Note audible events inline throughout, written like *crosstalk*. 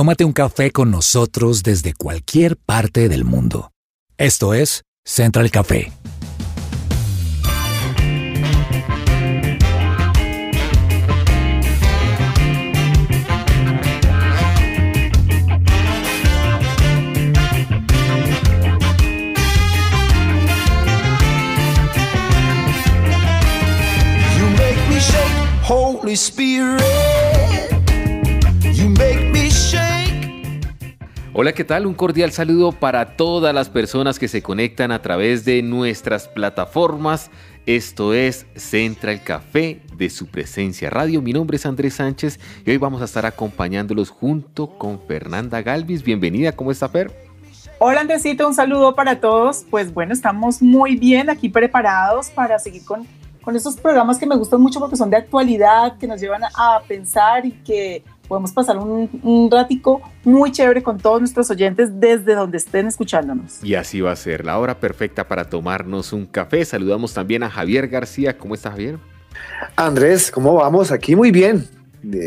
tómate un café con nosotros desde cualquier parte del mundo. Esto es Central Café. Holy Spirit, Hola, ¿qué tal? Un cordial saludo para todas las personas que se conectan a través de nuestras plataformas. Esto es Central Café de su presencia radio. Mi nombre es Andrés Sánchez y hoy vamos a estar acompañándolos junto con Fernanda Galvis. Bienvenida, ¿cómo está Fer? Hola Andresito, un saludo para todos. Pues bueno, estamos muy bien aquí preparados para seguir con con estos programas que me gustan mucho porque son de actualidad, que nos llevan a pensar y que podemos pasar un, un ratico muy chévere con todos nuestros oyentes desde donde estén escuchándonos. Y así va a ser la hora perfecta para tomarnos un café. Saludamos también a Javier García. ¿Cómo está Javier? Andrés, ¿cómo vamos? Aquí muy bien.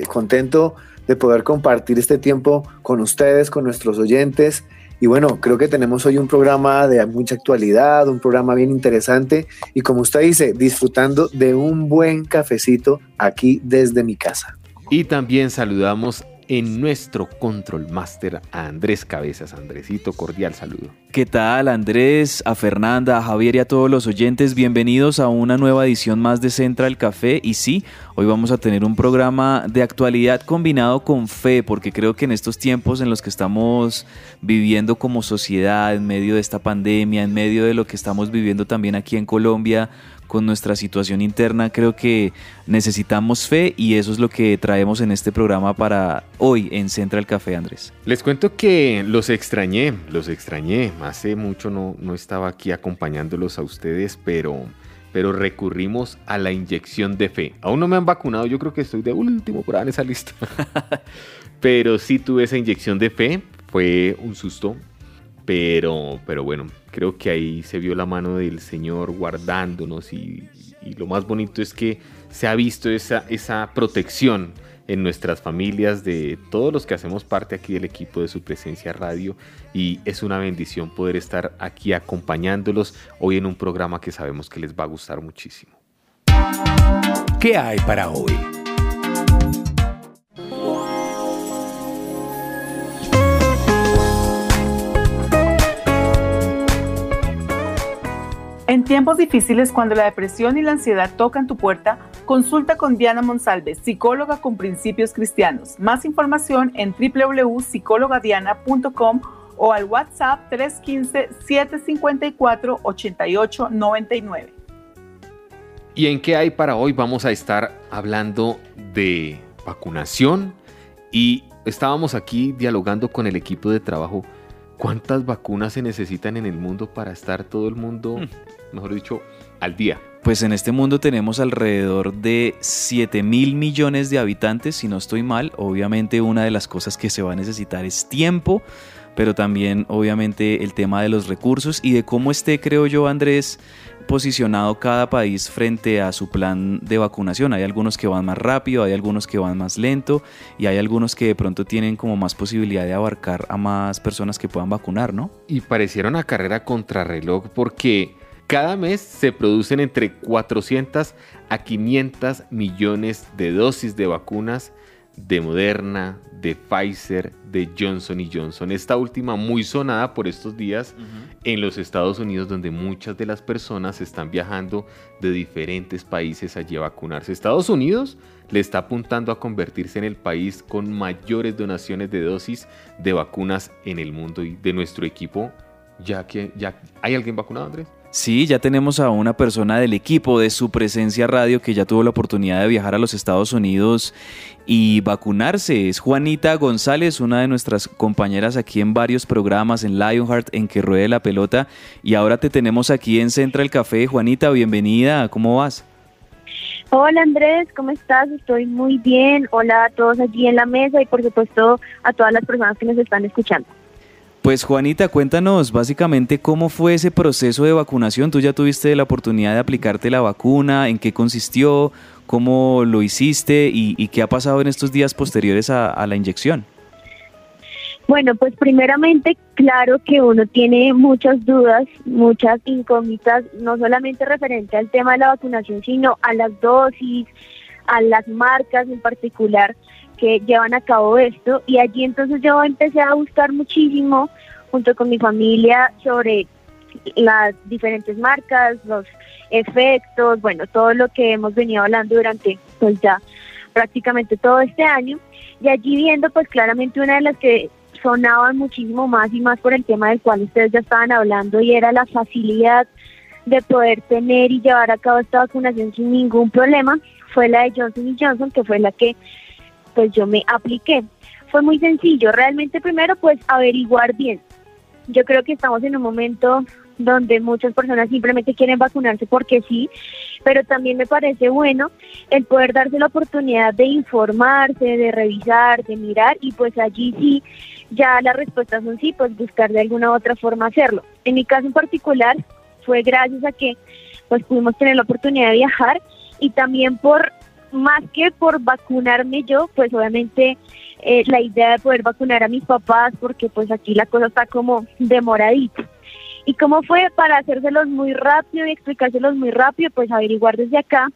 contento de poder compartir este tiempo con ustedes, con nuestros oyentes y bueno, creo que tenemos hoy un programa de mucha actualidad, un programa bien interesante y como usted dice, disfrutando de un buen cafecito aquí desde mi casa. Y también saludamos en nuestro Control Master a Andrés Cabezas. Andresito, cordial saludo. ¿Qué tal Andrés, a Fernanda, a Javier y a todos los oyentes? Bienvenidos a una nueva edición más de Central Café. Y sí, hoy vamos a tener un programa de actualidad combinado con fe, porque creo que en estos tiempos en los que estamos viviendo como sociedad, en medio de esta pandemia, en medio de lo que estamos viviendo también aquí en Colombia, con nuestra situación interna, creo que necesitamos fe y eso es lo que traemos en este programa para hoy en Central Café, Andrés. Les cuento que los extrañé, los extrañé. Hace mucho no, no estaba aquí acompañándolos a ustedes, pero, pero recurrimos a la inyección de fe. Aún no me han vacunado, yo creo que estoy de último por en esa lista. *laughs* pero sí tuve esa inyección de fe, fue un susto, pero, pero bueno, creo que ahí se vio la mano del Señor guardándonos y, lo más bonito es que se ha visto esa, esa protección en nuestras familias de todos los que hacemos parte aquí del equipo de su presencia radio y es una bendición poder estar aquí acompañándolos hoy en un programa que sabemos que les va a gustar muchísimo. ¿Qué hay para hoy? En tiempos difíciles, cuando la depresión y la ansiedad tocan tu puerta, consulta con Diana Monsalve, psicóloga con principios cristianos. Más información en www.psicologadiana.com o al WhatsApp 315-754-8899. ¿Y en qué hay para hoy? Vamos a estar hablando de vacunación y estábamos aquí dialogando con el equipo de trabajo. ¿Cuántas vacunas se necesitan en el mundo para estar todo el mundo mm mejor dicho, al día? Pues en este mundo tenemos alrededor de 7 mil millones de habitantes, si no estoy mal. Obviamente una de las cosas que se va a necesitar es tiempo, pero también obviamente el tema de los recursos y de cómo esté, creo yo, Andrés, posicionado cada país frente a su plan de vacunación. Hay algunos que van más rápido, hay algunos que van más lento y hay algunos que de pronto tienen como más posibilidad de abarcar a más personas que puedan vacunar, ¿no? Y parecieron una carrera contrarreloj porque cada mes se producen entre 400 a 500 millones de dosis de vacunas de Moderna, de Pfizer, de Johnson Johnson. Esta última muy sonada por estos días en los Estados Unidos donde muchas de las personas están viajando de diferentes países allí a vacunarse. Estados Unidos le está apuntando a convertirse en el país con mayores donaciones de dosis de vacunas en el mundo y de nuestro equipo. Ya que ya hay alguien vacunado, Andrés. Sí, ya tenemos a una persona del equipo de su presencia radio que ya tuvo la oportunidad de viajar a los Estados Unidos y vacunarse. Es Juanita González, una de nuestras compañeras aquí en varios programas en Lionheart, en que ruede la pelota. Y ahora te tenemos aquí en Central Café. Juanita, bienvenida. ¿Cómo vas? Hola Andrés, ¿cómo estás? Estoy muy bien. Hola a todos allí en la mesa y por supuesto a todas las personas que nos están escuchando. Pues Juanita, cuéntanos básicamente cómo fue ese proceso de vacunación. Tú ya tuviste la oportunidad de aplicarte la vacuna, en qué consistió, cómo lo hiciste y, qué ha pasado en estos días posteriores a, la inyección. Bueno, pues primeramente, claro que uno tiene muchas dudas, muchas incógnitas, no solamente referente al tema de la vacunación, sino a las dosis, a las marcas en particular que llevan a cabo esto. Y allí entonces yo empecé a buscar muchísimo junto con mi familia sobre las diferentes marcas, los efectos, bueno, todo lo que hemos venido hablando durante pues ya prácticamente todo este año. Y allí viendo pues claramente una de las que sonaban muchísimo más y más por el tema del cual ustedes ya estaban hablando y era la facilidad de poder tener y llevar a cabo esta vacunación sin ningún problema, fue la de Johnson Johnson, que fue la que pues yo me apliqué. Fue muy sencillo, realmente primero pues averiguar bien. Yo creo que estamos en un momento donde muchas personas simplemente quieren vacunarse porque sí, pero también me parece bueno el poder darse la oportunidad de informarse, de revisar, de mirar y pues allí sí, ya las respuestas son sí, pues buscar de alguna otra forma hacerlo. En mi caso en particular fue gracias a que pues pudimos tener la oportunidad de viajar y también por más que por vacunarme yo, pues obviamente eh, la idea de poder vacunar a mis papás, porque pues aquí la cosa está como demoradita. ¿Y cómo fue para hacérselos muy rápido y explicárselos muy rápido? Pues averiguar desde acá.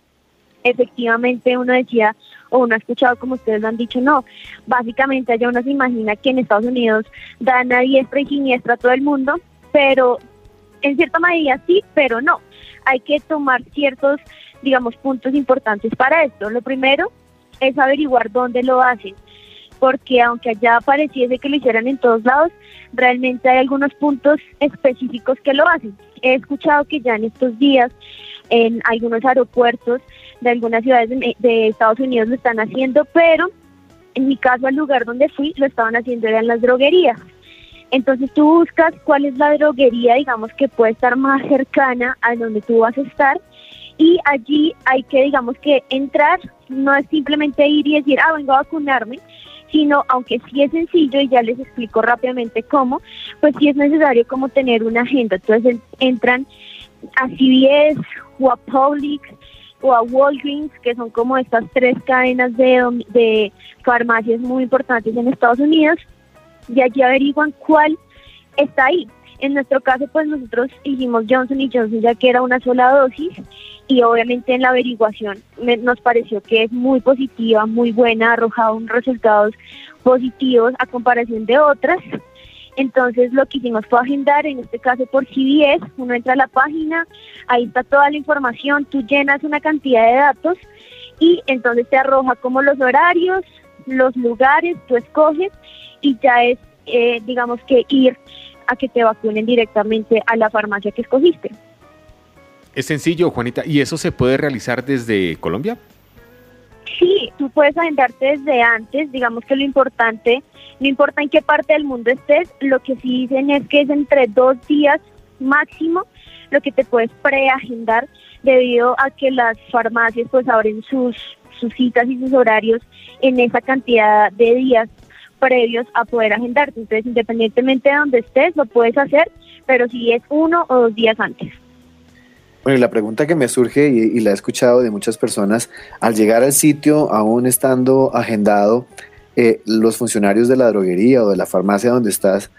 Efectivamente uno decía, o uno ha escuchado como ustedes lo han dicho, no, básicamente allá uno se imagina que en Estados Unidos dan a diestra y siniestra a todo el mundo, pero en cierta medida sí, pero no. Hay que tomar ciertos, digamos, puntos importantes para esto. Lo primero es averiguar dónde lo hacen porque aunque allá pareciese que lo hicieran en todos lados, realmente hay algunos puntos específicos que lo hacen. He escuchado que ya en estos días en algunos aeropuertos de algunas ciudades de, Estados Unidos lo están haciendo, pero en mi caso al lugar donde fui lo estaban haciendo eran las droguerías. Entonces tú buscas cuál es la droguería, digamos, que puede estar más cercana a donde tú vas a estar y allí hay que, digamos, que entrar, no es simplemente ir y decir, ah, vengo a vacunarme, sino aunque sí es sencillo y ya les explico rápidamente cómo, pues sí es necesario como tener una agenda. Entonces entran a CVS o a Publix o a Walgreens, que son como estas tres cadenas de, de farmacias muy importantes en Estados Unidos, y allí averiguan cuál está ahí. En nuestro caso, pues nosotros hicimos Johnson y Johnson ya que era una sola dosis y obviamente en la averiguación nos pareció que es muy positiva, muy buena, ha arrojado resultados positivos a comparación de otras. Entonces lo que hicimos fue agendar, en este caso por CBS, uno entra a la página, ahí está toda la información, tú llenas una cantidad de datos y entonces te arroja como los horarios, los lugares, tú escoges y ya es, eh, digamos que ir a que te vacunen directamente a la farmacia que escogiste. Es sencillo, Juanita. ¿Y eso se puede realizar desde Colombia? Sí, tú puedes agendarte desde antes. Digamos que lo importante, no importa en qué parte del mundo estés, lo que sí dicen es que es entre dos días máximo lo que te puedes preagendar debido a que las farmacias pues abren sus, sus citas y sus horarios en esa cantidad de días previos a poder agendarte. Entonces, independientemente de donde estés, lo puedes hacer, pero si es uno o dos días antes. Bueno, y la pregunta que me surge y, la he escuchado de muchas personas, al llegar al sitio, aún estando agendado, eh, los funcionarios de la droguería o de la farmacia donde estás,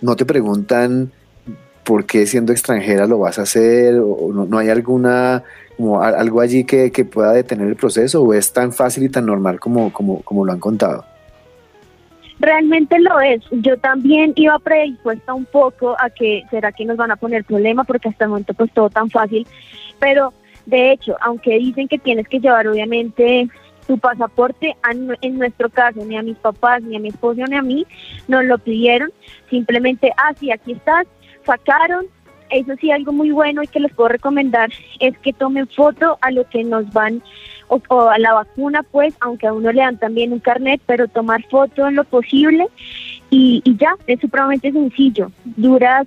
no te preguntan por qué siendo extranjera lo vas a hacer o no, hay alguna como algo allí que, que, pueda detener el proceso o es tan fácil y tan normal como, como, como lo han contado. Realmente lo es. Yo también iba predispuesta un poco a que será que nos van a poner problema porque hasta el momento pues todo tan fácil. Pero de hecho, aunque dicen que tienes que llevar obviamente tu pasaporte, en nuestro caso ni a mis papás, ni a mi esposo, ni a mí nos lo pidieron. Simplemente, ah, sí, aquí estás, sacaron. Eso sí, algo muy bueno y que les puedo recomendar es que tomen foto a lo que nos van o, a la vacuna, pues, aunque a uno le dan también un carnet, pero tomar foto en lo posible y, ya, es supremamente sencillo. Duras,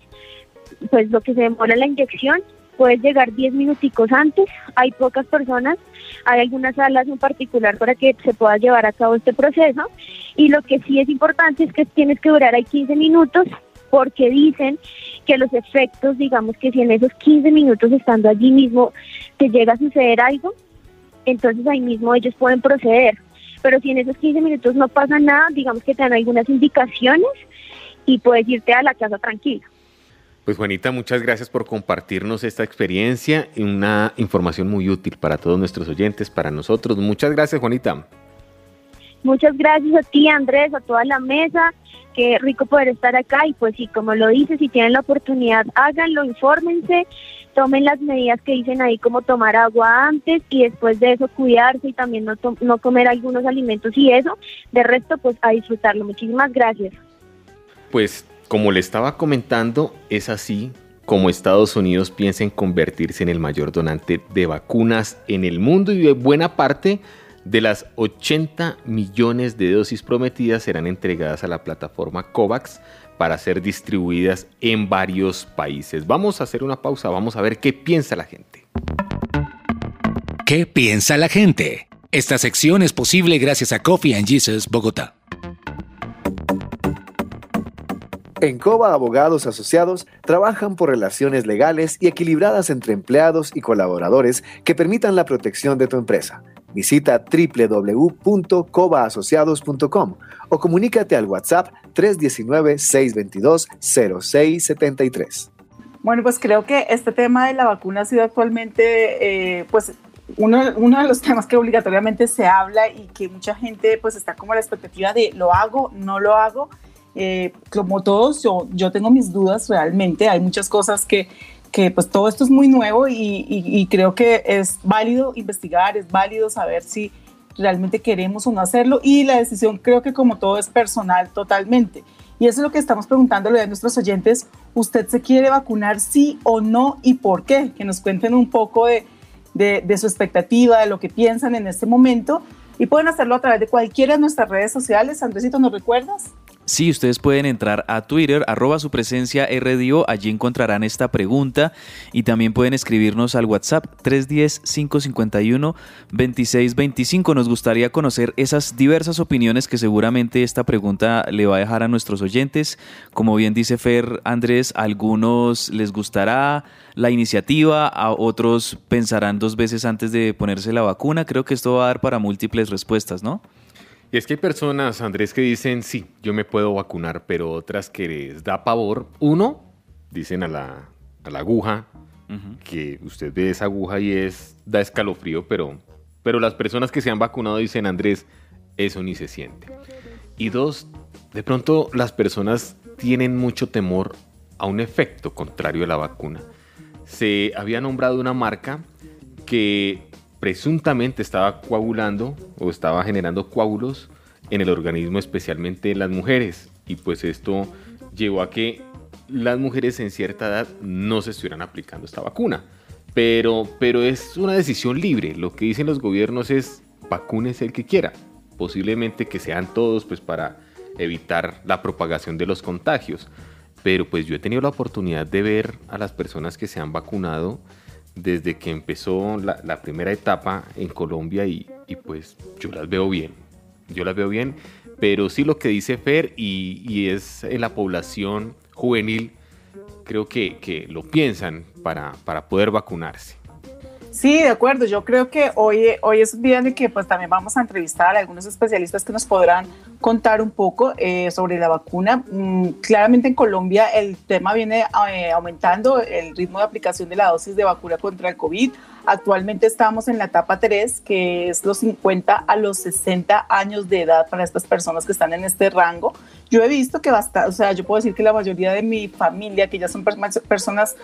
pues, lo que se demora la inyección, puedes llegar 10 minuticos antes, hay pocas personas, hay algunas salas en particular para que se pueda llevar a cabo este proceso y lo que sí es importante es que tienes que durar ahí 15 minutos porque dicen que los efectos, digamos que si en esos 15 minutos estando allí mismo te llega a suceder algo, entonces ahí mismo ellos pueden proceder. pero si en esos 15 minutos no pasa nada, digamos que te dan algunas indicaciones y puedes irte a la casa tranquila. Pues Juanita, muchas gracias por compartirnos esta experiencia y una información muy útil para todos nuestros oyentes, para nosotros. Muchas gracias, Juanita. Muchas gracias a ti, Andrés, a toda la mesa. Qué rico poder estar acá y pues sí, como lo dices, si tienen la oportunidad, háganlo, infórmense, tomen las medidas que dicen ahí como tomar agua antes y después de eso cuidarse y también no, no comer algunos alimentos y eso. De resto, pues a disfrutarlo. Muchísimas gracias. Pues como le estaba comentando, es así como Estados Unidos piensa en convertirse en el mayor donante de vacunas en el mundo y de buena parte de las 80 millones de dosis prometidas serán entregadas a la plataforma COVAX para ser distribuidas en varios países. Vamos a hacer una pausa, vamos a ver qué piensa la gente. ¿Qué piensa la gente? Esta sección es posible gracias a Coffee and Jesus Bogotá. En COBA Abogados Asociados trabajan por relaciones legales y equilibradas entre empleados y colaboradores que permitan la protección de tu empresa. Visita www.cobaasociados.com o comunícate al WhatsApp 319-622-0673. Bueno, pues creo que este tema de la vacuna ha sido actualmente, eh, pues, uno, uno, de los temas que obligatoriamente se habla y que mucha gente, pues, está como a la expectativa de lo hago, no lo hago. Eh, como todos, yo, yo tengo mis dudas realmente, hay muchas cosas que, que pues todo esto es muy nuevo y, y, creo que es válido investigar, es válido saber si realmente queremos o no hacerlo y la decisión creo que como todo es personal totalmente. Y eso es lo que estamos preguntándole a nuestros oyentes, ¿usted se quiere vacunar sí o no y por qué? Que nos cuenten un poco de, de, su expectativa, de lo que piensan en este momento y pueden hacerlo a través de cualquiera de nuestras redes sociales. Andresito, ¿nos recuerdas? Sí, ustedes pueden entrar a Twitter, arroba su presencia RDO, allí encontrarán esta pregunta y también pueden escribirnos al WhatsApp 310-551-2625. Nos gustaría conocer esas diversas opiniones que seguramente esta pregunta le va a dejar a nuestros oyentes. Como bien dice Fer Andrés, a algunos les gustará la iniciativa, a otros pensarán dos veces antes de ponerse la vacuna. Creo que esto va a dar para múltiples respuestas, ¿no? Y es que hay personas, Andrés, que dicen, sí, yo me puedo vacunar, pero otras que les da pavor. Uno, dicen a la, a la aguja, que usted ve esa aguja y es, da escalofrío, pero, pero las personas que se han vacunado dicen, Andrés, eso ni se siente. Y dos, de pronto las personas tienen mucho temor a un efecto contrario a la vacuna. Se había nombrado una marca que presuntamente estaba coagulando o estaba generando coágulos en el organismo, especialmente en las mujeres. Y pues esto llevó a que las mujeres en cierta edad no se estuvieran aplicando esta vacuna. Pero, pero es una decisión libre. Lo que dicen los gobiernos es vacúnese el que quiera. Posiblemente que sean todos pues para evitar la propagación de los contagios. Pero pues yo he tenido la oportunidad de ver a las personas que se han vacunado desde que empezó la, primera etapa en Colombia y, pues yo las veo bien, yo las veo bien, pero sí lo que dice Fer y, es en la población juvenil, creo que, que lo piensan para, para poder vacunarse. Sí, de acuerdo. Yo creo que hoy, hoy es un día en que pues, también vamos a entrevistar a algunos especialistas que nos podrán contar un poco eh, sobre la vacuna. Mm, claramente en Colombia el tema viene eh, aumentando el ritmo de aplicación de la dosis de vacuna contra el COVID. Actualmente estamos en la etapa 3, que es los 50 a los 60 años de edad para estas personas que están en este rango. Yo he visto que basta, o sea, yo puedo decir que la mayoría de mi familia, que ya son personas,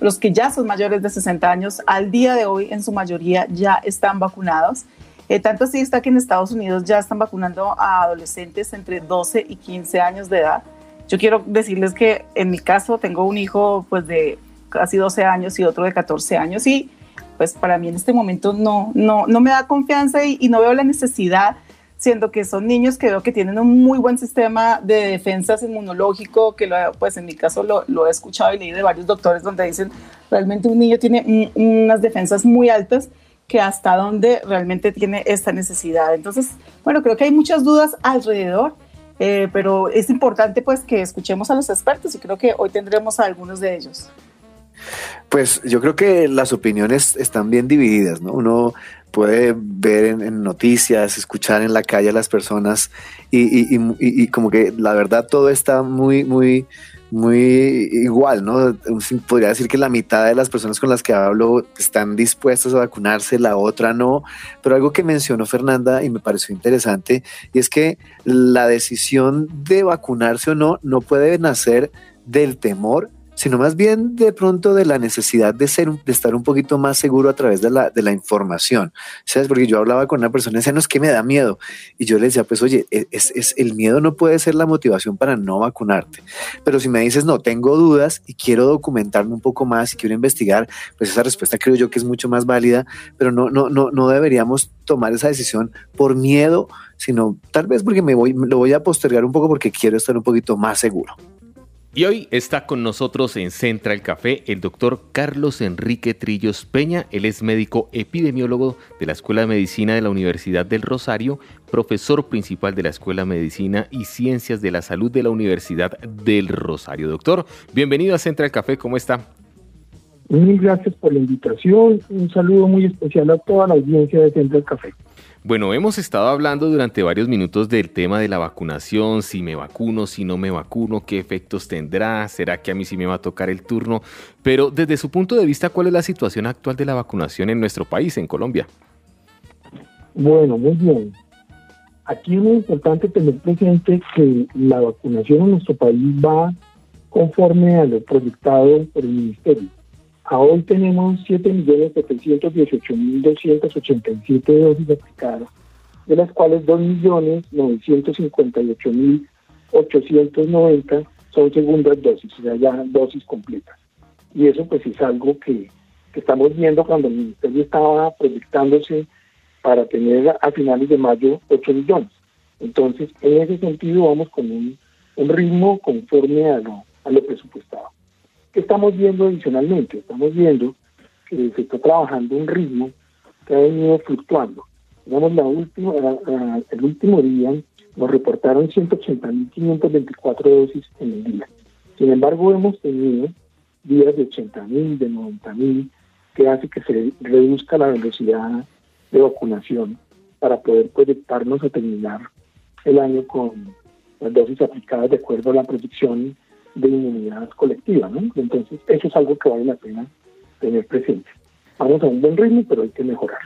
los que ya son mayores de 60 años, al día de hoy en su mayoría ya están vacunados. Eh, tanto así está que en Estados Unidos ya están vacunando a adolescentes entre 12 y 15 años de edad. Yo quiero decirles que en mi caso tengo un hijo pues de casi 12 años y otro de 14 años y pues para mí en este momento no, no, no me da confianza y, no veo la necesidad, siendo que son niños que veo que tienen un muy buen sistema de defensas inmunológico, que lo, pues en mi caso lo, he escuchado y leído de varios doctores donde dicen realmente un niño tiene unas defensas muy altas que hasta dónde realmente tiene esta necesidad. Entonces, bueno, creo que hay muchas dudas alrededor, eh, pero es importante pues que escuchemos a los expertos y creo que hoy tendremos a algunos de ellos. Pues yo creo que las opiniones están bien divididas, ¿no? Uno puede ver en, noticias, escuchar en la calle a las personas y, y, como que la verdad todo está muy, muy, muy igual, ¿no? Podría decir que la mitad de las personas con las que hablo están dispuestas a vacunarse, la otra no, pero algo que mencionó Fernanda y me pareció interesante, y es que la decisión de vacunarse o no no puede nacer del temor, sino más bien de pronto de la necesidad de, ser, de estar un poquito más seguro a través de la, de la información. ¿Sabes? Porque yo hablaba con una persona y decía, no, es que me da miedo. Y yo le decía, pues oye, e, es, es, el miedo no puede ser la motivación para no vacunarte. Pero si me dices, no, tengo dudas y quiero documentarme un poco más y quiero investigar, pues esa respuesta creo yo que es mucho más válida, pero no, no, no, no deberíamos tomar esa decisión por miedo, sino tal vez porque me voy, lo voy a postergar un poco porque quiero estar un poquito más seguro. Y hoy está con nosotros en Central Café el doctor Carlos Enrique Trillos Peña. Él es médico epidemiólogo de la Escuela de Medicina de la Universidad del Rosario, profesor principal de la Escuela de Medicina y Ciencias de la Salud de la Universidad del Rosario. Doctor, bienvenido a Central Café, ¿cómo está? Mil gracias por la invitación. Un saludo muy especial a toda la audiencia de Central Café. Bueno, hemos estado hablando durante varios minutos del tema de la vacunación, si me vacuno, si no me vacuno, qué efectos tendrá, será que a mí sí me va a tocar el turno, pero desde su punto de vista, ¿cuál es la situación actual de la vacunación en nuestro país, en Colombia? Bueno, muy bien. Aquí es muy importante tener presente que la vacunación en nuestro país va conforme a lo proyectado por el Ministerio. Hoy tenemos 7.718.287 dosis aplicadas, de las cuales 2.958.890 son segundas dosis, o sea, ya dosis completas. Y eso pues es algo que, estamos viendo cuando el Ministerio estaba proyectándose para tener a finales de mayo 8 millones. Entonces, en ese sentido vamos con un, ritmo conforme a lo, a lo presupuestado. ¿Qué estamos viendo adicionalmente? Estamos viendo que se está trabajando un ritmo que ha venido fluctuando. Digamos, la última, el último día nos reportaron 180.524 dosis en el día. Sin embargo, hemos tenido días de 80.000, de 90.000, que hace que se reduzca la velocidad de vacunación para poder proyectarnos a terminar el año con las dosis aplicadas de acuerdo a la proyección de inmunidad colectiva, ¿no? Entonces, eso es algo que vale la pena tener presente. Vamos a un buen ritmo, pero hay que mejorar.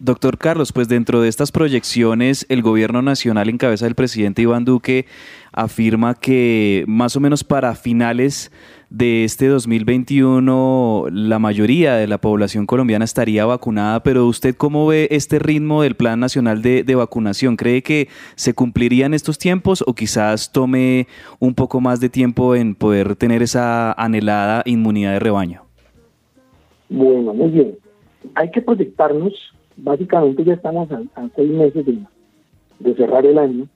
Doctor Carlos, pues dentro de estas proyecciones, el gobierno nacional en cabeza del presidente Iván Duque afirma que más o menos para finales de este 2021 la mayoría de la población colombiana estaría vacunada, pero ¿usted cómo ve este ritmo del Plan Nacional de, Vacunación? ¿Cree que se cumplirían estos tiempos o quizás tome un poco más de tiempo en poder tener esa anhelada inmunidad de rebaño? Bueno, muy bien. Hay que proyectarnos, básicamente ya estamos a, seis meses de, de cerrar el año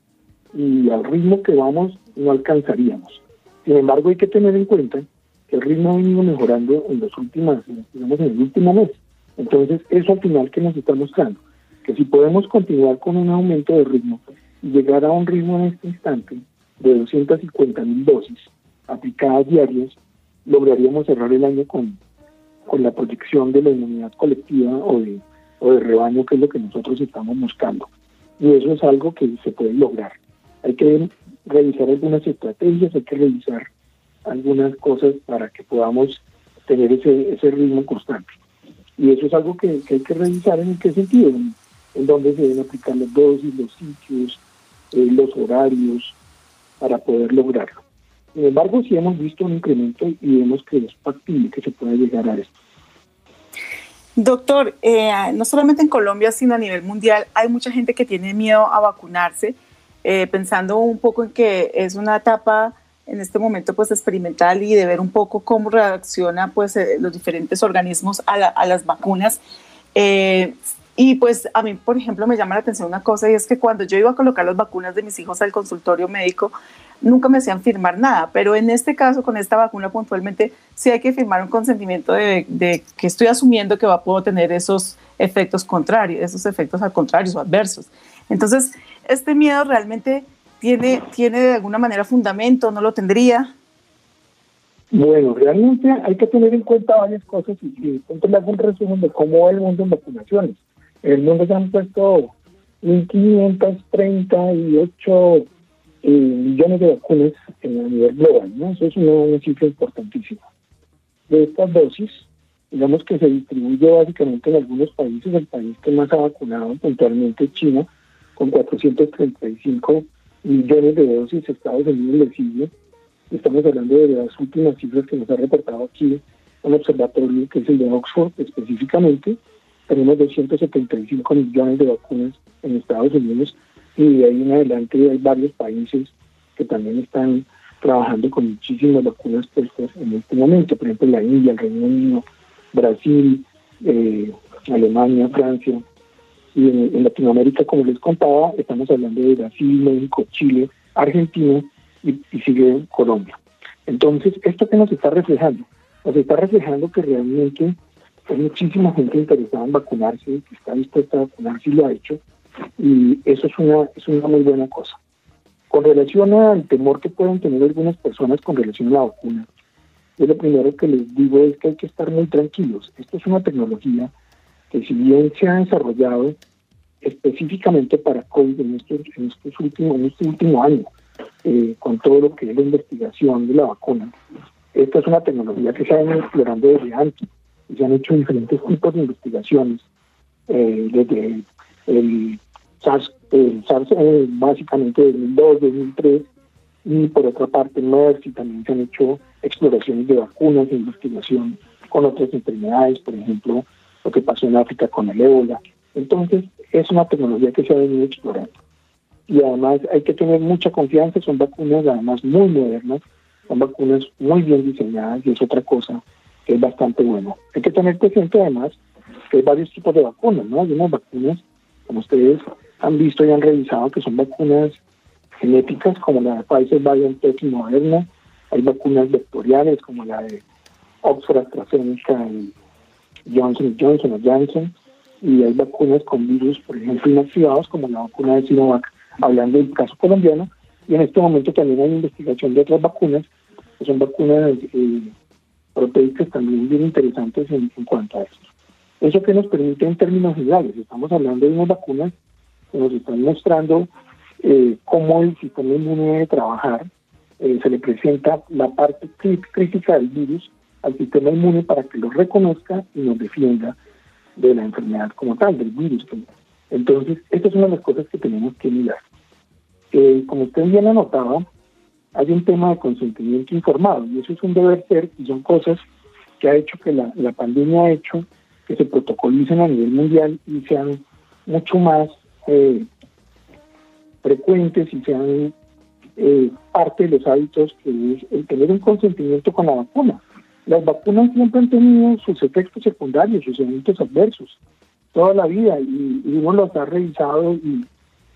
y al ritmo que vamos no alcanzaríamos. Sin embargo, hay que tener en cuenta que el ritmo ha venido mejorando en los últimos, digamos, en el último mes. Entonces, eso al final que nos está mostrando, que si podemos continuar con un aumento de ritmo y llegar a un ritmo en este instante de 250 mil dosis aplicadas diarias, lograríamos cerrar el año con, con la proyección de la inmunidad colectiva o de, o de rebaño, que es lo que nosotros estamos buscando. Y eso es algo que se puede lograr. Hay que revisar algunas estrategias, hay que revisar algunas cosas para que podamos tener ese, ese ritmo constante. Y eso es algo que, hay que revisar en qué sentido, en, dónde se deben aplicar las dosis, los sitios, eh, los horarios, para poder lograrlo. Sin embargo, sí hemos visto un incremento y vemos que es factible que se pueda llegar a esto. Doctor, eh, no solamente en Colombia, sino a nivel mundial, hay mucha gente que tiene miedo a vacunarse eh, pensando un poco en que es una etapa en este momento pues experimental y de ver un poco cómo reacciona pues eh, los diferentes organismos a, las vacunas. Eh, y pues a mí, por ejemplo, me llama la atención una cosa y es que cuando yo iba a colocar las vacunas de mis hijos al consultorio médico, nunca me hacían firmar nada, pero en este caso, con esta vacuna puntualmente, sí hay que firmar un consentimiento de, de que estoy asumiendo que va a poder tener esos efectos contrarios, esos efectos al contrario o adversos. Entonces, este miedo realmente tiene, tiene de alguna manera fundamento, no lo tendría. Bueno, realmente hay que tener en cuenta varias cosas y, y entonces le resumen de cómo va el mundo en vacunaciones. En el mundo se han puesto 1.538 eh, millones de vacunas en a nivel global, ¿no? Eso es una cifra importantísima. De estas dosis, digamos que se distribuye básicamente en algunos países, el país que más ha vacunado puntualmente es China, con 435 millones de dosis, Estados Unidos le sigue. Estamos hablando de las últimas cifras que nos ha reportado aquí un observatorio que es el de Oxford específicamente. Tenemos 275 millones de vacunas en Estados Unidos y de ahí en adelante hay varios países que también están trabajando con muchísimas vacunas puestas en este momento, por ejemplo la India, el Reino Unido, Brasil, eh, Alemania, Francia. Y en, en, Latinoamérica, como les contaba, estamos hablando de Brasil, México, Chile, Argentina y, y sigue Colombia. Entonces, ¿esto qué nos está reflejando? Nos está reflejando que realmente hay muchísima gente interesada en vacunarse, que está dispuesta a vacunarse y lo ha hecho, y eso es una, es una muy buena cosa. Con relación al temor que pueden tener algunas personas con relación a la vacuna, yo lo primero que les digo es que hay que estar muy tranquilos. Esto es una tecnología que si bien se ha desarrollado específicamente para COVID en estos, en últimos, en este último año, eh, con todo lo que es la investigación de la vacuna, esta es una tecnología que se ha venido explorando desde antes. Y se han hecho diferentes tipos de investigaciones, eh, desde el SARS, el SARS eh, básicamente 2002, 2003, y por otra parte MERS y también se han hecho exploraciones de vacunas e investigación con otras enfermedades, por ejemplo, lo que pasó en África con el ébola. Entonces, es una tecnología que se ha venido explorando. Y además hay que tener mucha confianza, son vacunas además muy modernas, son vacunas muy bien diseñadas y es otra cosa que es bastante bueno. Hay que tener presente además que hay varios tipos de vacunas, ¿no? Hay unas vacunas, como ustedes han visto y han revisado, que son vacunas genéticas como la de Pfizer, BioNTech y Moderna, hay vacunas vectoriales como la de Oxford, AstraZeneca y Johnson Johnson o Janssen, y hay vacunas con virus, por ejemplo, inactivados como la vacuna de Sinovac, hablando del caso colombiano, y en este momento también hay investigación de otras vacunas, que son vacunas eh, proteicas también bien interesantes en, en cuanto a esto. Eso que nos permite en términos generales, estamos hablando de unas vacunas que nos están mostrando eh, cómo el sistema inmune debe trabajar, eh, se le presenta la parte crítica del virus al sistema inmune para que lo reconozca y nos defienda de la enfermedad como tal, del virus. Entonces, esta es una de las cosas que tenemos que mirar. Eh, como usted bien ha notado, hay un tema de consentimiento informado y eso es un deber ser y son cosas que ha hecho que la, la pandemia ha hecho que se protocolicen a nivel mundial y sean mucho más eh, frecuentes y sean eh, parte de los hábitos que es el tener un consentimiento con la vacuna. Las vacunas siempre han tenido sus efectos secundarios, sus eventos adversos, toda la vida, y, y uno los ha revisado y,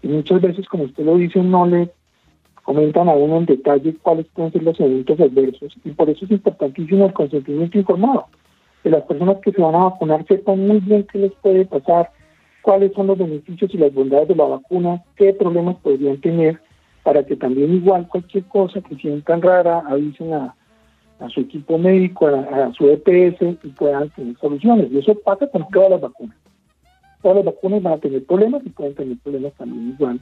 y, muchas veces, como usted lo dice, no le comentan a uno en detalle cuáles pueden ser los eventos adversos, y por eso es importantísimo el consentimiento informado, que las personas que se van a vacunar sepan muy bien qué les puede pasar, cuáles son los beneficios y las bondades de la vacuna, qué problemas podrían tener, para que también igual cualquier cosa que sientan rara avisen a, a su equipo médico, a, a, su EPS y puedan tener soluciones. Y eso pasa con todas las vacunas. Todas las vacunas van a tener problemas y pueden tener problemas también igual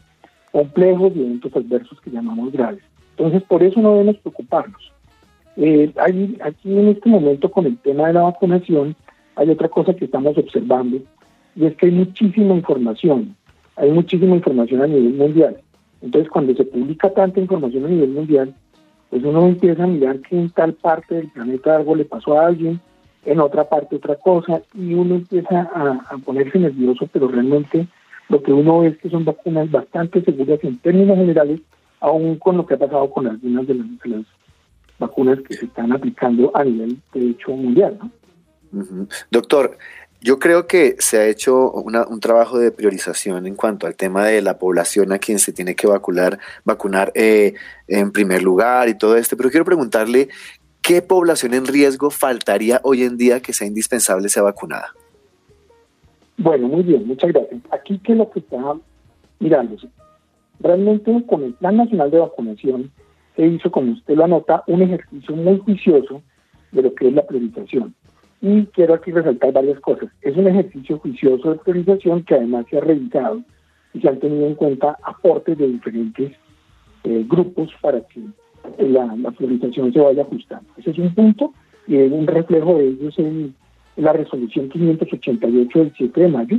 complejos y eventos adversos que llamamos graves. Entonces, por eso no debemos preocuparnos. Eh, hay, aquí en este momento con el tema de la vacunación, hay otra cosa que estamos observando y es que hay muchísima información, hay muchísima información a nivel mundial. Entonces, cuando se publica tanta información a nivel mundial, pues uno empieza a mirar que en tal parte del planeta algo le pasó a alguien, en otra parte otra cosa, y uno empieza a, a ponerse nervioso, pero realmente lo que uno ve es que son vacunas bastante seguras en términos generales, aún con lo que ha pasado con algunas de las, de las vacunas que se están aplicando a nivel de hecho mundial. ¿no? Doctor, yo creo que se ha hecho una, un trabajo de priorización en cuanto al tema de la población a quien se tiene que vacunar, vacunar eh, en primer lugar y todo esto, pero quiero preguntarle qué población en riesgo faltaría hoy en día que sea indispensable sea vacunada. Bueno, muy bien, muchas gracias. Aquí que lo que está mirándose, realmente con el Plan Nacional de Vacunación se hizo, como usted lo anota, un ejercicio muy juicioso de lo que es la priorización. Y quiero aquí resaltar varias cosas. Es un ejercicio juicioso de priorización que además se ha revisado y se han tenido en cuenta aportes de diferentes eh, grupos para que la, priorización se vaya ajustando. Ese es un punto y es un reflejo de ellos en la resolución 588 del 7 de mayo,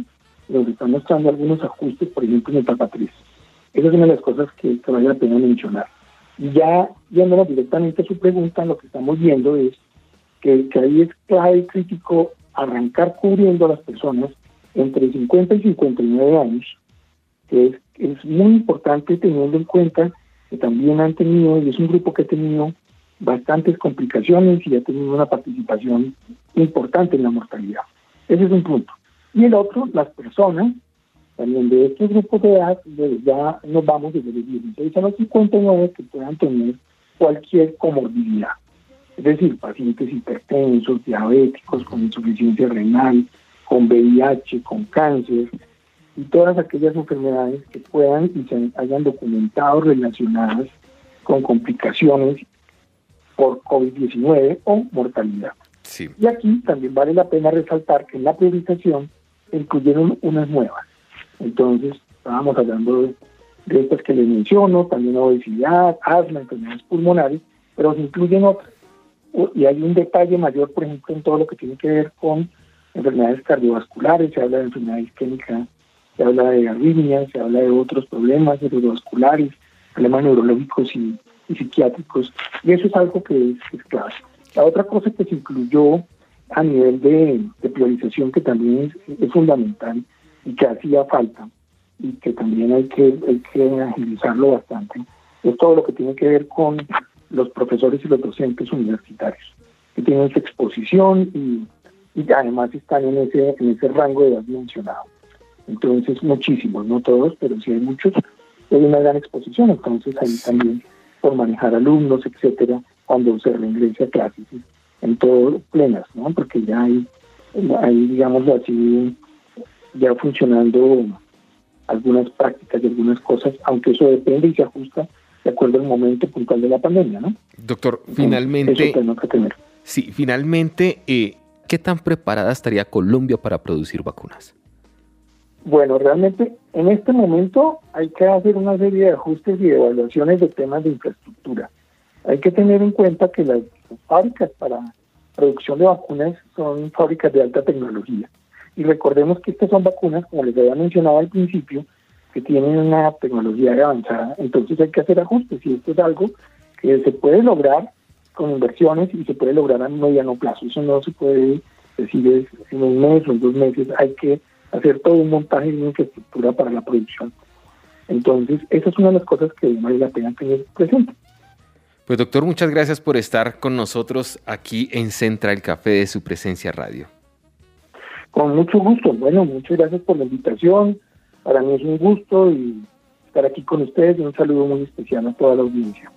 donde están mostrando algunos ajustes, por ejemplo, en etapa 3. Esa es una de las cosas que, que vale la pena mencionar. Y ya yéndonos directamente a su pregunta, lo que estamos viendo es que, ahí es clave y crítico arrancar cubriendo a las personas entre 50 y 59 años, que es, es muy importante teniendo en cuenta que también han tenido, y es un grupo que ha tenido bastantes complicaciones y ha tenido una participación importante en la mortalidad. Ese es un punto. Y el otro, las personas, también de estos grupos de edad, ya nos vamos desde los 16 a los 59 que puedan tener cualquier comorbilidad. Es decir, pacientes hipertensos, diabéticos, con insuficiencia renal, con VIH, con cáncer, y todas aquellas enfermedades que puedan y se hayan documentado relacionadas con complicaciones por COVID-19 o mortalidad. Y aquí también vale la pena resaltar que en la priorización incluyeron unas nuevas. Entonces, estábamos hablando de, de estas que les menciono, también obesidad, asma, enfermedades pulmonares, pero se incluyen otras. Y hay un detalle mayor, por ejemplo, en todo lo que tiene que ver con enfermedades cardiovasculares, se habla de enfermedad isquémica, se habla de arritmias, se habla de otros problemas cerebrovasculares, problemas neurológicos y, psiquiátricos, y eso es algo que es, clave. La otra cosa que se incluyó a nivel de, priorización que también es, fundamental y que hacía falta y que también hay que, hay que agilizarlo bastante, es todo lo que tiene que ver con los profesores y los docentes universitarios, que tienen su exposición y, además están en ese, en ese rango de edad mencionado. Entonces, muchísimos, no todos, pero sí hay muchos, hay una gran exposición, entonces ahí también por manejar alumnos, etcétera, cuando se reingresa a clases en todo plenas, ¿no? Porque ya hay, hay digamos así, ya funcionando algunas prácticas y algunas cosas, aunque eso depende y se ajusta de acuerdo al momento puntual de la pandemia, ¿no? Doctor, finalmente... Sí, finalmente, eh, ¿qué tan preparada estaría Colombia para producir vacunas? Bueno, realmente en este momento hay que hacer una serie de ajustes y evaluaciones de temas de infraestructura. Hay que tener en cuenta que las fábricas para producción de vacunas son fábricas de alta tecnología. Y recordemos que estas son vacunas, como les había mencionado al principio, que tienen una tecnología avanzada, entonces hay que hacer ajustes y esto es algo que se puede lograr con inversiones y se puede lograr a mediano plazo. Eso no se puede decir en un mes o en dos meses, hay que hacer todo un montaje de infraestructura para la producción. Entonces, esa es una de las cosas que vale la pena tener presente. Pues doctor, muchas gracias por estar con nosotros aquí en Central Café de su presencia radio. Con mucho gusto. Bueno, muchas gracias por la invitación. Para mí es un gusto y estar aquí con ustedes y un saludo muy especial a toda la audiencia.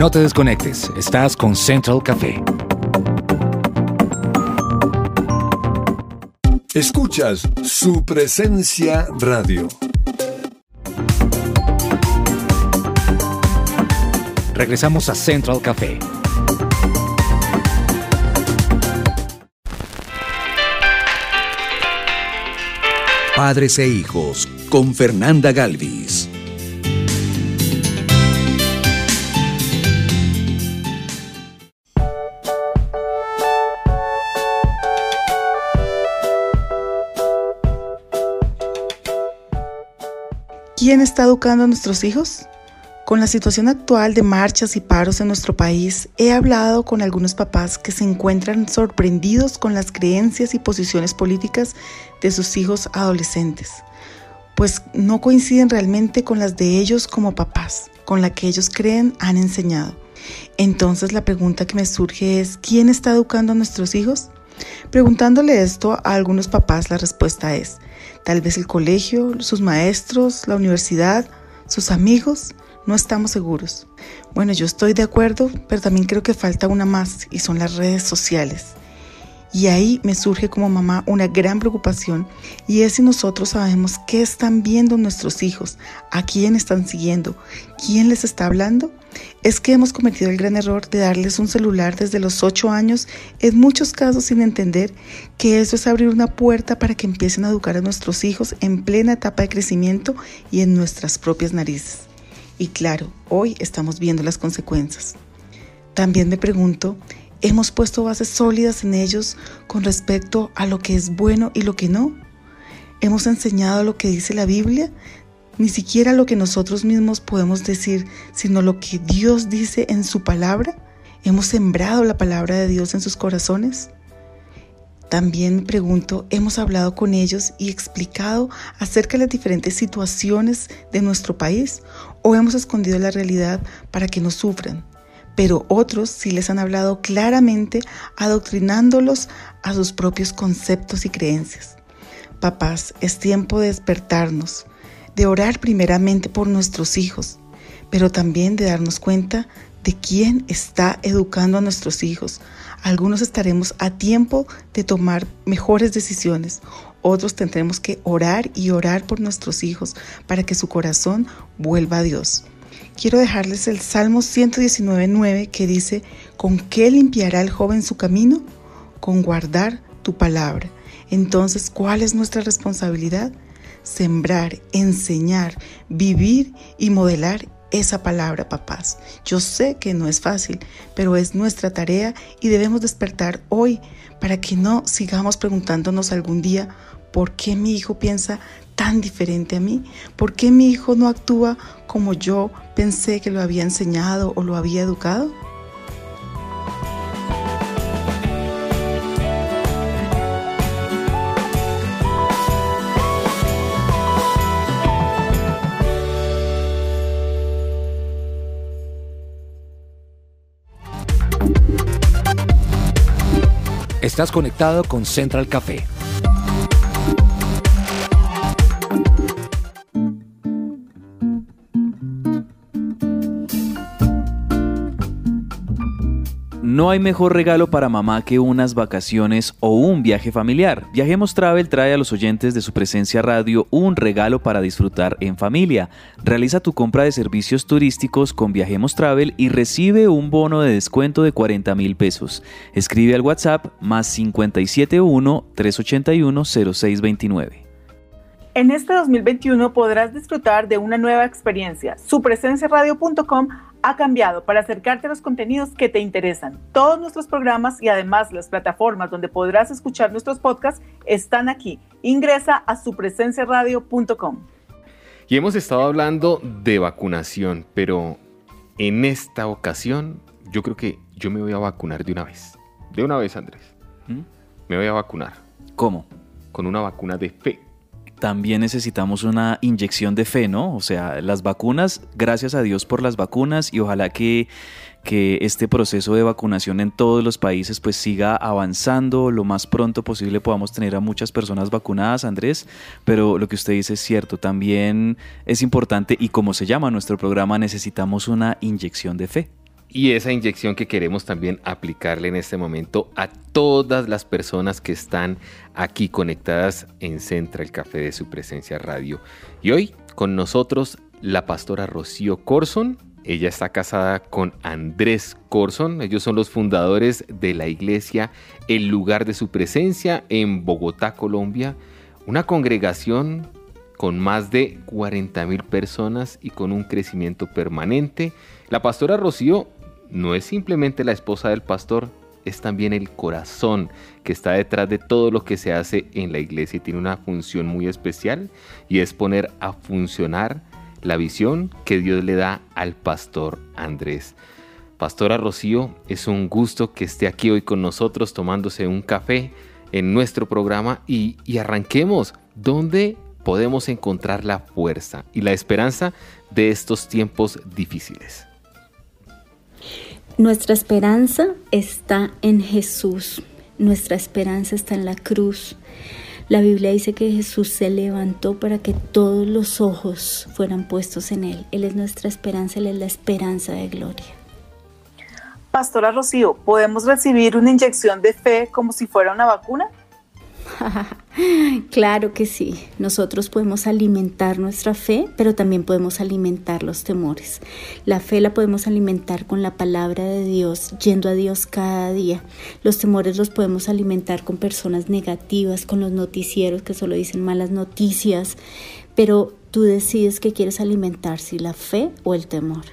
No te desconectes, estás con Central Café. Escuchas su presencia radio. Regresamos a Central Café. Padres e hijos con Fernanda Galvis. ¿Quién está educando a nuestros hijos? Con la situación actual de marchas y paros en nuestro país, he hablado con algunos papás que se encuentran sorprendidos con las creencias y posiciones políticas de sus hijos adolescentes, pues no coinciden realmente con las de ellos como papás, con la que ellos creen han enseñado. Entonces la pregunta que me surge es, ¿quién está educando a nuestros hijos? Preguntándole esto a algunos papás, la respuesta es, tal vez el colegio, sus maestros, la universidad, sus amigos, no estamos seguros. Bueno, yo estoy de acuerdo, pero también creo que falta una más y son las redes sociales. Y ahí me surge como mamá una gran preocupación y es si nosotros sabemos qué están viendo nuestros hijos, a quién están siguiendo, quién les está hablando. Es que hemos cometido el gran error de darles un celular desde los 8 años, en muchos casos sin entender que eso es abrir una puerta para que empiecen a educar a nuestros hijos en plena etapa de crecimiento y en nuestras propias narices. Y claro, hoy estamos viendo las consecuencias. También me pregunto, ¿hemos puesto bases sólidas en ellos con respecto a lo que es bueno y lo que no? ¿Hemos enseñado lo que dice la Biblia? Ni siquiera lo que nosotros mismos podemos decir, sino lo que Dios dice en su palabra. ¿Hemos sembrado la palabra de Dios en sus corazones? También pregunto, ¿hemos hablado con ellos y explicado acerca de las diferentes situaciones de nuestro país o hemos escondido la realidad para que no sufran? Pero otros sí les han hablado claramente, adoctrinándolos a sus propios conceptos y creencias. Papás, es tiempo de despertarnos, de orar primeramente por nuestros hijos, pero también de darnos cuenta de quién está educando a nuestros hijos, algunos estaremos a tiempo de tomar mejores decisiones. Otros tendremos que orar y orar por nuestros hijos para que su corazón vuelva a Dios. Quiero dejarles el Salmo 119.9 que dice, ¿con qué limpiará el joven su camino? Con guardar tu palabra. Entonces, ¿cuál es nuestra responsabilidad? Sembrar, enseñar, vivir y modelar esa palabra, papás. Yo sé que no es fácil, pero es nuestra tarea y debemos despertar hoy para que no sigamos preguntándonos algún día por qué mi hijo piensa tan diferente a mí, por qué mi hijo no actúa como yo pensé que lo había enseñado o lo había educado. Estás conectado con Central Café. No hay mejor regalo para mamá que unas vacaciones o un viaje familiar. Viajemos Travel trae a los oyentes de su presencia radio un regalo para disfrutar en familia. Realiza tu compra de servicios turísticos con Viajemos Travel y recibe un bono de descuento de 40 mil pesos. Escribe al WhatsApp más 571 381 0629. En este 2021 podrás disfrutar de una nueva experiencia. Supresenciaradio.com ha cambiado para acercarte a los contenidos que te interesan. Todos nuestros programas y además las plataformas donde podrás escuchar nuestros podcasts están aquí. Ingresa a supresenciaradio.com. Y hemos estado hablando de vacunación, pero en esta ocasión yo creo que yo me voy a vacunar de una vez. De una vez, Andrés. ¿Mm? Me voy a vacunar. ¿Cómo? Con una vacuna de fe también necesitamos una inyección de fe, ¿no? O sea, las vacunas, gracias a Dios por las vacunas y ojalá que, que este proceso de vacunación en todos los países pues siga avanzando, lo más pronto posible. Podamos tener a muchas personas vacunadas, Andrés, pero lo que usted dice es cierto, también es importante y como se llama nuestro programa, necesitamos una inyección de fe y esa inyección que queremos también aplicarle en este momento a todas las personas que están aquí conectadas en Central Café de su presencia radio. Y hoy con nosotros la pastora Rocío Corson. Ella está casada con Andrés Corson. Ellos son los fundadores de la iglesia El lugar de su presencia en Bogotá, Colombia. Una congregación con más de 40 mil personas y con un crecimiento permanente. La pastora Rocío no es simplemente la esposa del pastor, es también el corazón que está detrás de todo lo que se hace en la iglesia y tiene una función muy especial y es poner a funcionar la visión que Dios le da al pastor Andrés. Pastora Rocío, es un gusto que esté aquí hoy con nosotros tomándose un café en nuestro programa y, arranquemos. ¿Dónde podemos encontrar la fuerza y la esperanza de estos tiempos difíciles? Nuestra esperanza está en Jesús. nuestra esperanza está en la cruz. La Biblia dice que Jesús se levantó para que todos los ojos fueran puestos en Él. Él es nuestra esperanza, Él es la esperanza de gloria. Pastora Rocío, ¿podemos recibir una inyección de fe como si fuera una vacuna? *laughs* claro que sí. Nosotros podemos alimentar nuestra fe, pero también podemos alimentar los temores. La fe la podemos alimentar con la palabra de Dios, yendo a Dios cada día. Los temores los podemos alimentar con personas negativas, con los noticieros que solo dicen malas noticias, pero tú decides que quieres alimentar, si la fe o el temor.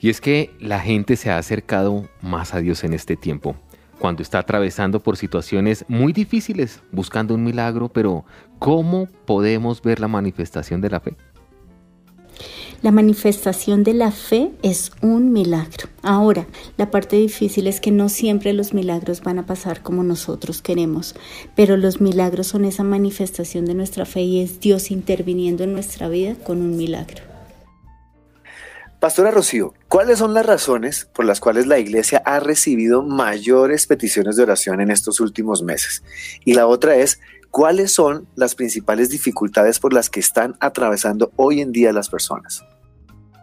Y es que la gente se ha acercado más a Dios en este tiempo cuando está atravesando por situaciones muy difíciles, buscando un milagro, pero ¿cómo podemos ver la manifestación de la fe? La manifestación de la fe es un milagro. Ahora, la parte difícil es que no siempre los milagros van a pasar como nosotros queremos, pero los milagros son esa manifestación de nuestra fe y es Dios interviniendo en nuestra vida con un milagro. Pastora Rocío, ¿cuáles son las razones por las cuales la iglesia ha recibido mayores peticiones de oración en estos últimos meses? Y la otra es, ¿cuáles son las principales dificultades por las que están atravesando hoy en día las personas?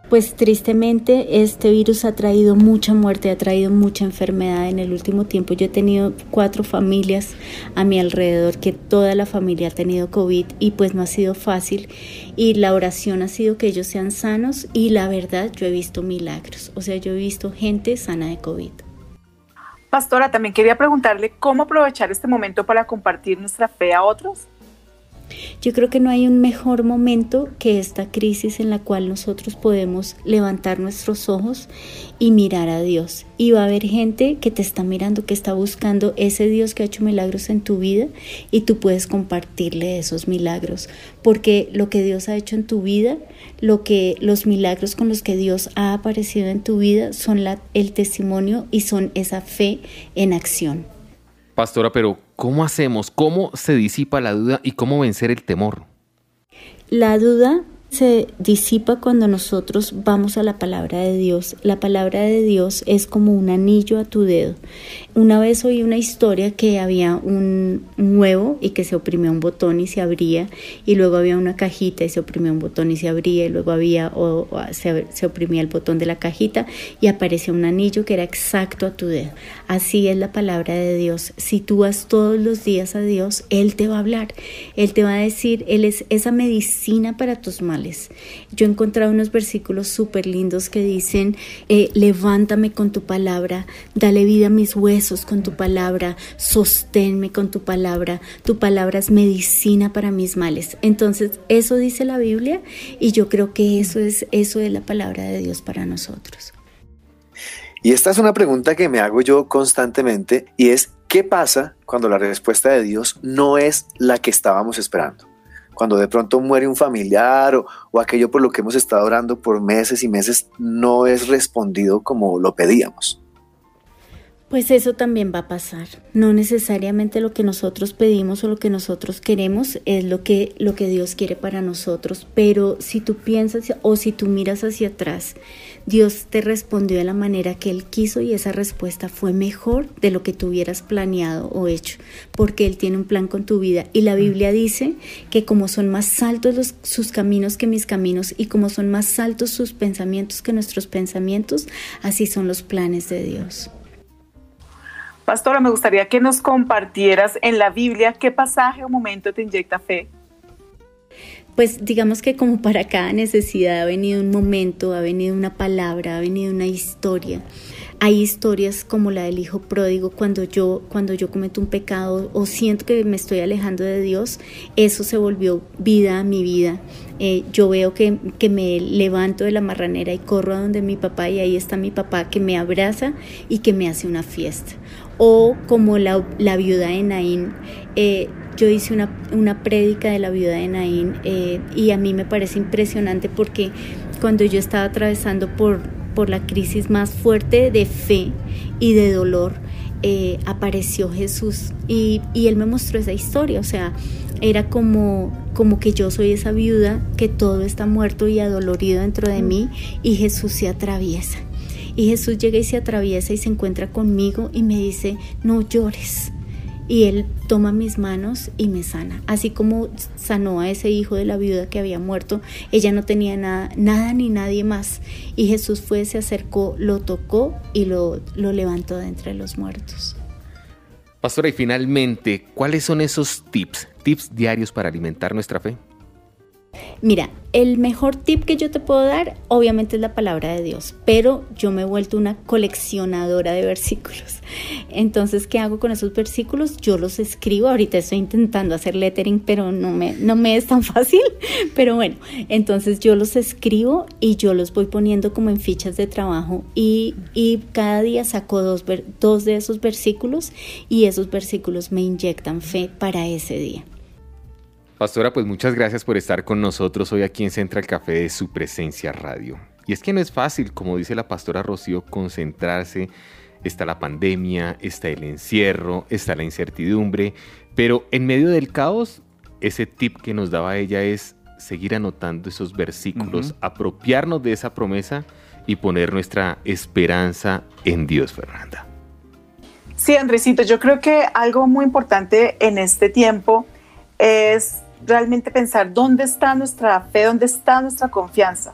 Pues tristemente este virus ha traído mucha muerte, ha traído mucha enfermedad en el último tiempo. Yo he tenido cuatro familias a mi alrededor que toda la familia ha tenido COVID y pues no ha sido fácil y la oración ha sido que ellos sean sanos y la verdad yo he visto milagros, o sea, yo he visto gente sana de COVID. Pastora, también quería preguntarle cómo aprovechar este momento para compartir nuestra fe a otros. Yo creo que no hay un mejor momento que esta crisis en la cual nosotros podemos levantar nuestros ojos y mirar a Dios. Y va a haber gente que te está mirando, que está buscando ese Dios que ha hecho milagros en tu vida y tú puedes compartirle esos milagros, porque lo que Dios ha hecho en tu vida, lo que los milagros con los que Dios ha aparecido en tu vida son la, el testimonio y son esa fe en acción. Pastora, pero ¿cómo hacemos? ¿Cómo se disipa la duda y cómo vencer el temor? La duda se disipa cuando nosotros vamos a la palabra de Dios. La palabra de Dios es como un anillo a tu dedo. Una vez oí una historia que había un, huevo y que se oprimía un botón y se abría, y luego había una cajita y se oprimía un botón y se abría, y luego había o, se, se oprimía el botón de la cajita y aparecía un anillo que era exacto a tu dedo. Así es la palabra de Dios. Si tú vas todos los días a Dios, Él te va a hablar, Él te va a decir, Él es esa medicina para tus males. Yo he encontrado unos versículos súper lindos que dicen, eh, levántame con tu palabra, dale vida a mis huesos con tu palabra, sosténme con tu palabra, tu palabra es medicina para mis males. Entonces, eso dice la Biblia y yo creo que eso es eso es la palabra de Dios para nosotros. Y esta es una pregunta que me hago yo constantemente y es ¿qué pasa cuando la respuesta de Dios no es la que estábamos esperando? Cuando de pronto muere un familiar o, o aquello por lo que hemos estado orando por meses y meses no es respondido como lo pedíamos. Pues eso también va a pasar. No necesariamente lo que nosotros pedimos o lo que nosotros queremos es lo que, lo que Dios quiere para nosotros, pero si tú piensas o si tú miras hacia atrás, Dios te respondió de la manera que Él quiso y esa respuesta fue mejor de lo que tú hubieras planeado o hecho, porque Él tiene un plan con tu vida. Y la Biblia dice que como son más altos sus caminos que mis caminos y como son más altos sus pensamientos que nuestros pensamientos, así son los planes de Dios. Pastora, me gustaría que nos compartieras en la Biblia qué pasaje o momento te inyecta fe. Pues digamos que como para cada necesidad ha venido un momento, ha venido una palabra, ha venido una historia. Hay historias como la del hijo pródigo cuando yo cuando yo cometo un pecado o siento que me estoy alejando de Dios, eso se volvió vida a mi vida. Eh, yo veo que, que, me levanto de la marranera y corro a donde mi papá y ahí está mi papá que me abraza y que me hace una fiesta o como la, viuda de Naín. Eh, yo hice una, una prédica de la viuda de Naín eh, y a mí me parece impresionante porque cuando yo estaba atravesando por, por la crisis más fuerte de fe y de dolor, eh, apareció Jesús y, y, él me mostró esa historia, o sea, era como, como que yo soy esa viuda, que todo está muerto y adolorido dentro de mí y Jesús se atraviesa. Y Jesús llega y se atraviesa y se encuentra conmigo y me dice, no llores. Y Él toma mis manos y me sana. Así como sanó a ese hijo de la viuda que había muerto, ella no tenía nada, nada ni nadie más. Y Jesús fue, se acercó, lo tocó y lo, lo levantó de entre los muertos. Pastora, y finalmente, ¿cuáles son esos tips, tips diarios para alimentar nuestra fe? Mira, el mejor tip que yo te puedo dar, obviamente, es la palabra de Dios, pero yo me he vuelto una coleccionadora de versículos. Entonces, ¿qué hago con esos versículos? Yo los escribo. Ahorita estoy intentando hacer lettering, pero no me, no me es tan *laughs* fácil. Pero bueno, entonces yo los escribo y yo los voy poniendo como en fichas de trabajo y, y cada día saco dos, dos de esos versículos y esos versículos me inyectan fe para ese día. Pastora, pues muchas gracias por estar con nosotros hoy aquí en Central Café de su presencia radio. Y es que no es fácil, como dice la pastora Rocío, concentrarse. Está la pandemia, está el encierro, está la incertidumbre, pero en medio del caos, ese tip que nos daba ella es seguir anotando esos versículos, apropiarnos de esa promesa y poner nuestra esperanza en Dios, Fernanda. Sí, Andresito, yo creo que algo muy importante en este tiempo es realmente pensar dónde está nuestra fe, dónde está nuestra confianza.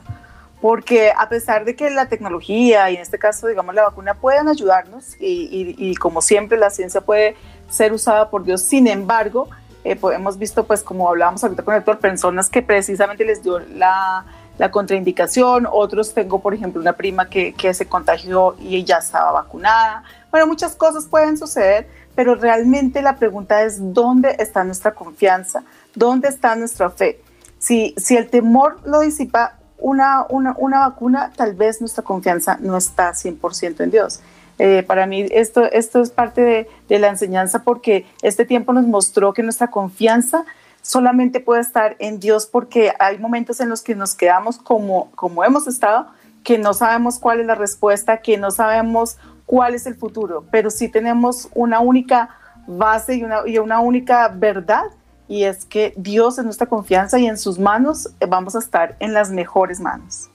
Porque a pesar de que la tecnología y en este caso, digamos, la vacuna pueden ayudarnos y, como siempre la ciencia puede ser usada por Dios, sin embargo, eh, pues, hemos visto, pues como hablábamos ahorita con el doctor, personas que precisamente les dio la, la contraindicación, otros tengo, por ejemplo, una prima que, que se contagió y ya estaba vacunada. Bueno, muchas cosas pueden suceder, pero realmente la pregunta es, ¿dónde está nuestra confianza? ¿Dónde está nuestra fe? Si, si el temor lo disipa una, una, una vacuna, tal vez nuestra confianza no está 100% en Dios. Eh, para mí esto, esto es parte de, de, la enseñanza porque este tiempo nos mostró que nuestra confianza solamente puede estar en Dios porque hay momentos en los que nos quedamos como, como hemos estado, que no sabemos cuál es la respuesta, que no sabemos cuál es el futuro, pero sí tenemos una única base y una, y una única verdad y es que Dios es nuestra confianza y en sus manos vamos a estar en las mejores manos.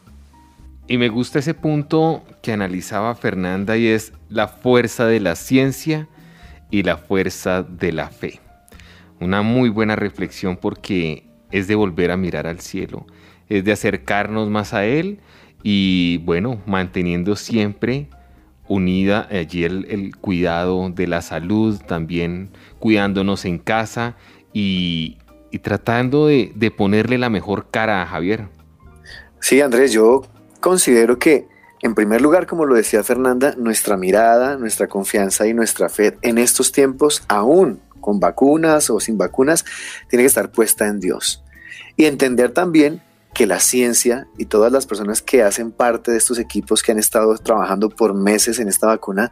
Y me gusta ese punto que analizaba Fernanda y es la fuerza de la ciencia y la fuerza de la fe. Una muy buena reflexión porque es de volver a mirar al cielo, es de acercarnos más a Él y bueno, manteniendo siempre unida allí el, cuidado de la salud, también cuidándonos en casa y, tratando de, de, ponerle la mejor cara a Javier. Sí, Andrés, yo considero que en primer lugar, como lo decía Fernanda, nuestra mirada, nuestra confianza y nuestra fe en estos tiempos, aún con vacunas o sin vacunas, tiene que estar puesta en Dios. Y entender también que la ciencia y todas las personas que hacen parte de estos equipos que han estado trabajando por meses en esta vacuna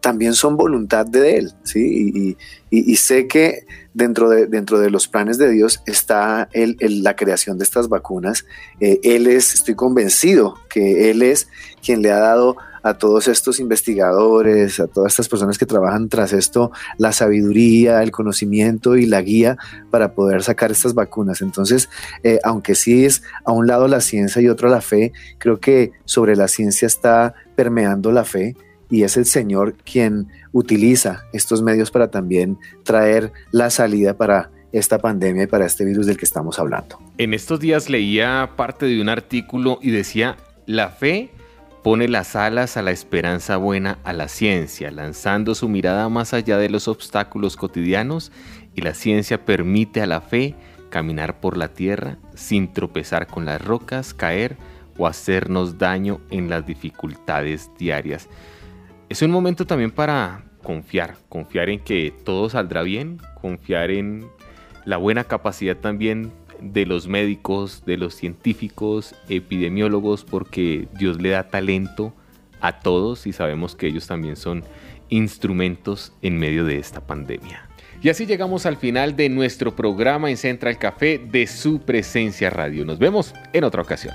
también son voluntad de Él, ¿sí? Y, sé que dentro de, dentro de los planes de Dios está el, la creación de estas vacunas. Eh, él es, estoy convencido que Él es quien le ha dado a todos estos investigadores, a todas estas personas que trabajan tras esto, la sabiduría, el conocimiento y la guía para poder sacar estas vacunas. Entonces, eh, aunque sí es a un lado la ciencia y otro la fe, creo que sobre la ciencia está permeando la fe y es el Señor quien utiliza estos medios para también traer la salida para esta pandemia y para este virus del que estamos hablando. En estos días leía parte de un artículo y decía, la fe pone las alas a la esperanza buena a la ciencia, lanzando su mirada más allá de los obstáculos cotidianos y la ciencia permite a la fe caminar por la tierra sin tropezar con las rocas, caer o hacernos daño en las dificultades diarias. Es un momento también para confiar, confiar en que todo saldrá bien, confiar en la buena capacidad también de los médicos, de los científicos, epidemiólogos, porque Dios le da talento a todos y sabemos que ellos también son instrumentos en medio de esta pandemia. Y así llegamos al final de nuestro programa en Central Café de su presencia radio. Nos vemos en otra ocasión.